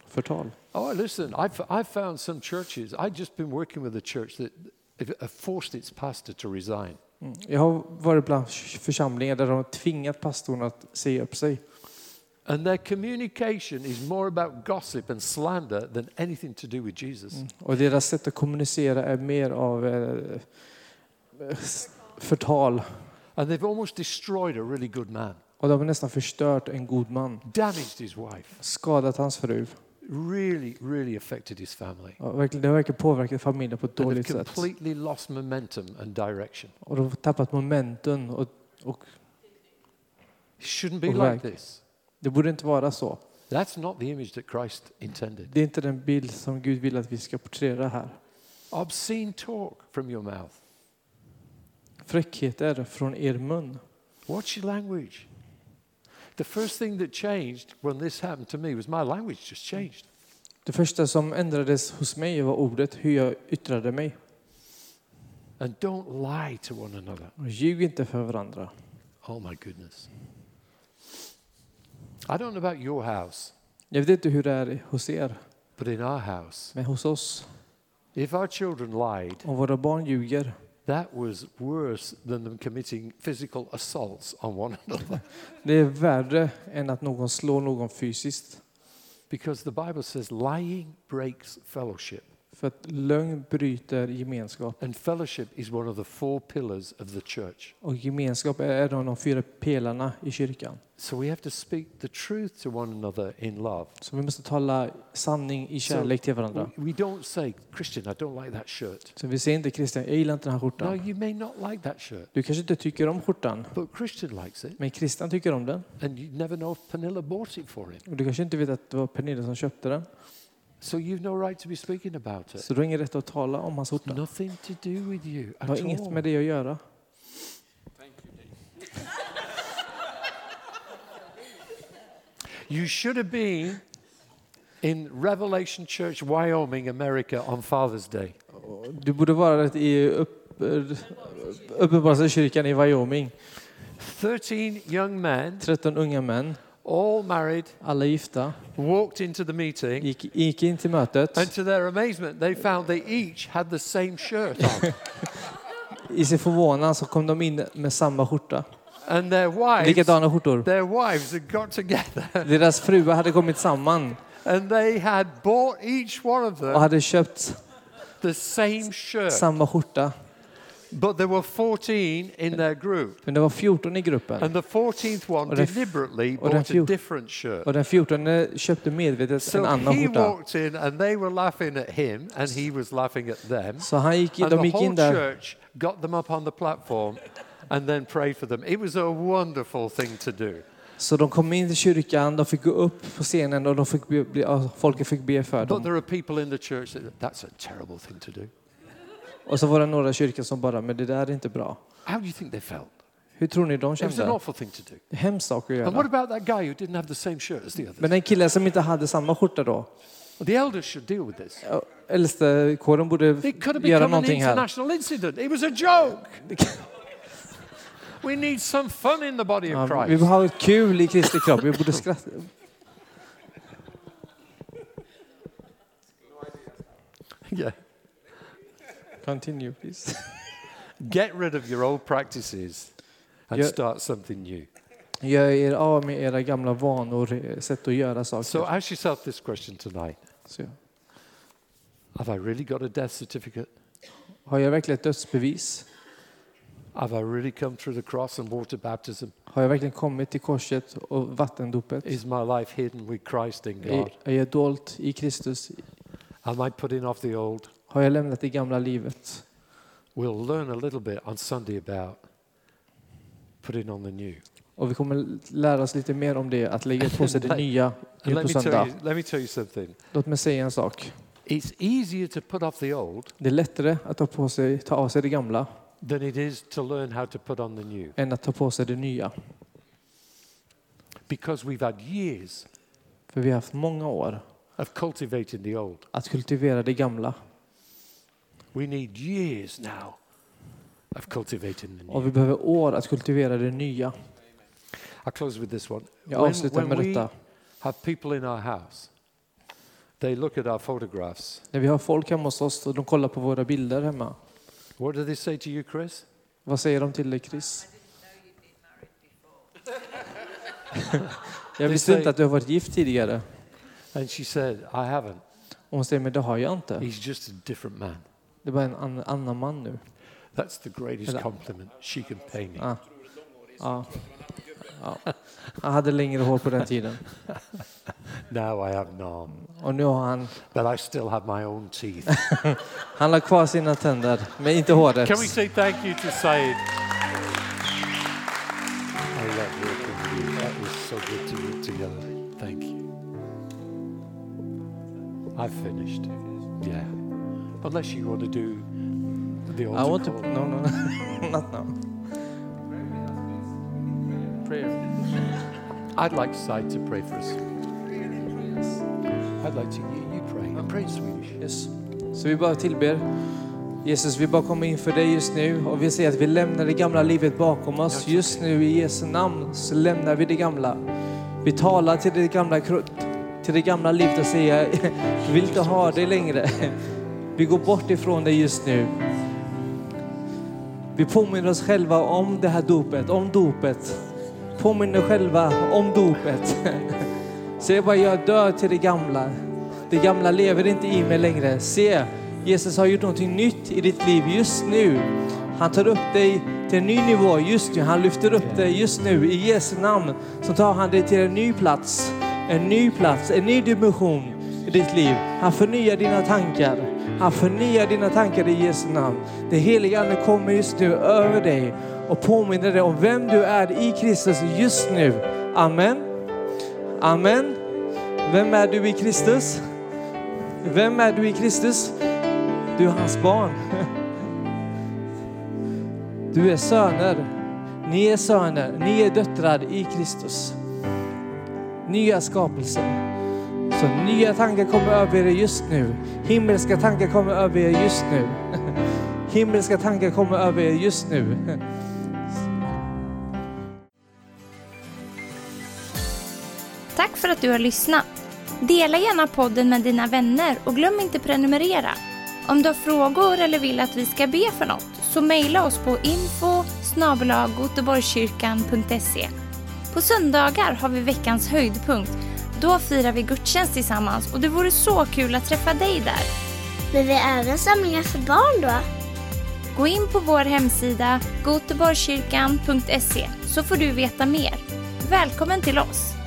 Förtal. Oh, listen, I've, I've found some churches, I've just been working with a church that forced its pastor to resign. Mm. Jag har varit bland församlingar där de har tvingat pastorn att säga upp sig. And their communication is more about gossip and slander than anything to do with Jesus. Och deras sätt att kommunicera är mer av eh, förtal. And they've almost destroyed a really good man, Och de har nästan förstört en god man. damaged his wife, Skadat hans fru. really, really affected his family. Ja, verkligen, det har verkligen påverkat familjen på ett dåligt sätt. completely lost momentum and direction. Och de har tappat momentum. Och, och It shouldn't be Och like this. det borde inte vara så. That's not the image that Christ intended. Det är inte den bild som Gud vill att vi ska porträttera här. Obscene talk from your mouth. Fräckheter från er mun. Watch your language. The first thing that changed when this happened to me was my language just changed. Det första som ändrades hos mig var ordet, hur jag yttrade mig. And don't lie to one another. Och ljug inte för varandra. Oh my goodness. I don't know about your house, Jag vet inte hur det är hos er, but in our house, men hos oss, if our children lied, om våra barn ljuger, that was worse than them committing physical assaults on one another. det är värre än att någon slår någon fysiskt. because the Bible says lying breaks fellowship. För att lögn bryter gemenskap. And fellowship is one of the four pillars of the church. Och gemenskap är en av de fyra pelarna i kyrkan. So we have to speak the truth to one another in love. Så vi måste tala sanning i kärlek till varandra. We don't say, Christian, I don't like that shirt. Så vi säger inte Christian, jag gillar inte den här No, skjortan. you may not like that shirt, Du kanske inte tycker om skjortan, but Christian likes it. men Christian tycker om den. And you never know if Pernilla bought it for him. Och du kanske inte vet att det var Pernilla som köpte den. So you've no right to be speaking about it. Så du har ingen rätt att tala om hans skjorta. Nothing to do with you Det har inget all. med det att göra. You should have been in Revelation Church, Wyoming, America on Father's Day. Du borde vara i upp, Uppenbarelsekyrkan i Wyoming. 13 young men, 13 unga män, all married, alla gifta, walked into the meeting. gick, gick in till mötet. And to their amazement, they found they each had the same shirt on. I sin förvånan så kom de in med samma skjorta. and their wives, Likadana skjortor. their wives had got together Deras fruar hade kommit samman and they had bought each one of och them hade köpt the same shirt. samma skjorta. But there were 14 in their group. Men det var 14 i gruppen. And the 14th one deliberately bought a different shirt. Och den 14 köpte medvetet en So annan he walked in and they were laughing at him and he was laughing at them. Så han gick in, And de the gick whole in där church got them up on the platform and then prayed for them. It was a wonderful thing to do. Så de kom in till kyrkan, de fick gå upp på scenen och de fick be, folket fick be för But there are people in the church that that's a terrible thing to do. Och så var det några kyrkor som bara, men det där är inte bra. How do you think they felt? Hur tror ni de It was an kände? awful thing to do. Det är hemskt sak att And what göra. about that guy who didn't have the same shirt as the others? Men den killen som inte hade samma skjorta då, The elders should deal with this. ja, äldste-kåren borde It could have göra become an någonting här. international incident. It was a joke. We need some fun in the body of vi Christ. har ett kul i Kristi kropp, vi borde skratta. Yeah. Continue please. Get rid of your old practices and Yeah. start something new. Gör er av med era gamla vanor, sätt att göra So ask yourself this question tonight. Så, Have I really got a death certificate? har jag verkligen ett dödsbevis? Have I really come through the cross and water baptism? Har jag verkligen kommit till korset och vattendopet? Is my life hidden with Christ in God? Är, är jag dolt i Kristus? Am I putting off the old? Har jag lämnat det gamla livet? We'll learn a little bit on Sunday about putting on the new. Och vi kommer lära oss lite mer om det, att lägga på sig det nya nu på söndag. let me tell you something. Låt mig säga en sak. It's easier to put off the old Det är lättare att ta, på sig, ta av sig det gamla than it is to learn how to put on the new. än att ta på sig det nya. because we've had years För vi har haft många år of cultivating the old. att kultivera det gamla. We need years now of cultivating the Och new. vi behöver år att kultivera det nya. I close with this one. Jag avslutar med detta. have people in our house, they look at our photographs. När vi har folk hemma hos oss och de kollar på våra bilder hemma. What do they say to you, Chris? Vad säger de till dig Chris? Jag visste inte att du har varit gift tidigare. And she said, I haven't. Och hon säger, men det har jag inte. He's just a different man. Det bara en an- annan man nu. That's the greatest Eller- compliment she can pay me. Ja. Ja. Ja. Han hade längre hår på den tiden. Now I have none. Och nu har han, But I still have my own teeth. han har kvar sina tänder, men inte håret. Can we say thank you to Saeed? Unless you want to do the I altar want to, call. no, no, not now. Prayer. I'd like Saeed to pray for us. I'd like to you, you pray. Pray in Swedish. Yes. Så vi bara tillber. Jesus, vi bara kommer inför dig just nu och vi säger att vi lämnar det gamla livet bakom oss. Just nu i Jesu namn så lämnar vi det gamla. Vi talar till det gamla, till det gamla livet och säger, vi vill inte ha det längre. Vi går bort ifrån det just nu. Vi påminner oss själva om det här dopet, om dopet. Påminner själva om dopet. Säg bara, jag dör till det gamla. Det gamla lever inte i mig längre. Se, Jesus har gjort någonting nytt i ditt liv just nu. Han tar upp dig till en ny nivå just nu. Han lyfter upp dig just nu. I Jesu namn så tar han dig till en ny plats. En ny plats, en ny dimension i ditt liv. Han förnyar dina tankar. Han förnyar dina tankar i Jesu namn. Det heliga Ande kommer just nu över dig och påminner dig om vem du är i Kristus just nu. Amen. Amen. Vem är du i Kristus? Vem är du i Kristus? Du är hans barn. Du är söner. Ni är söner. Ni är döttrar i Kristus. Nya skapelser. Så nya tankar kommer över er just nu. Himmelska tankar kommer över er just nu. Himmelska tankar kommer över er just nu. Tack för att du har lyssnat. Dela gärna podden med dina vänner och glöm inte prenumerera. Om du har frågor eller vill att vi ska be för något så mejla oss på info goteborgskyrkan.se. På söndagar har vi veckans höjdpunkt. Då firar vi gudstjänst tillsammans och det vore så kul att träffa dig där. Men vi har även samlingar för barn då? Gå in på vår hemsida goteborgskyrkan.se så får du veta mer. Välkommen till oss!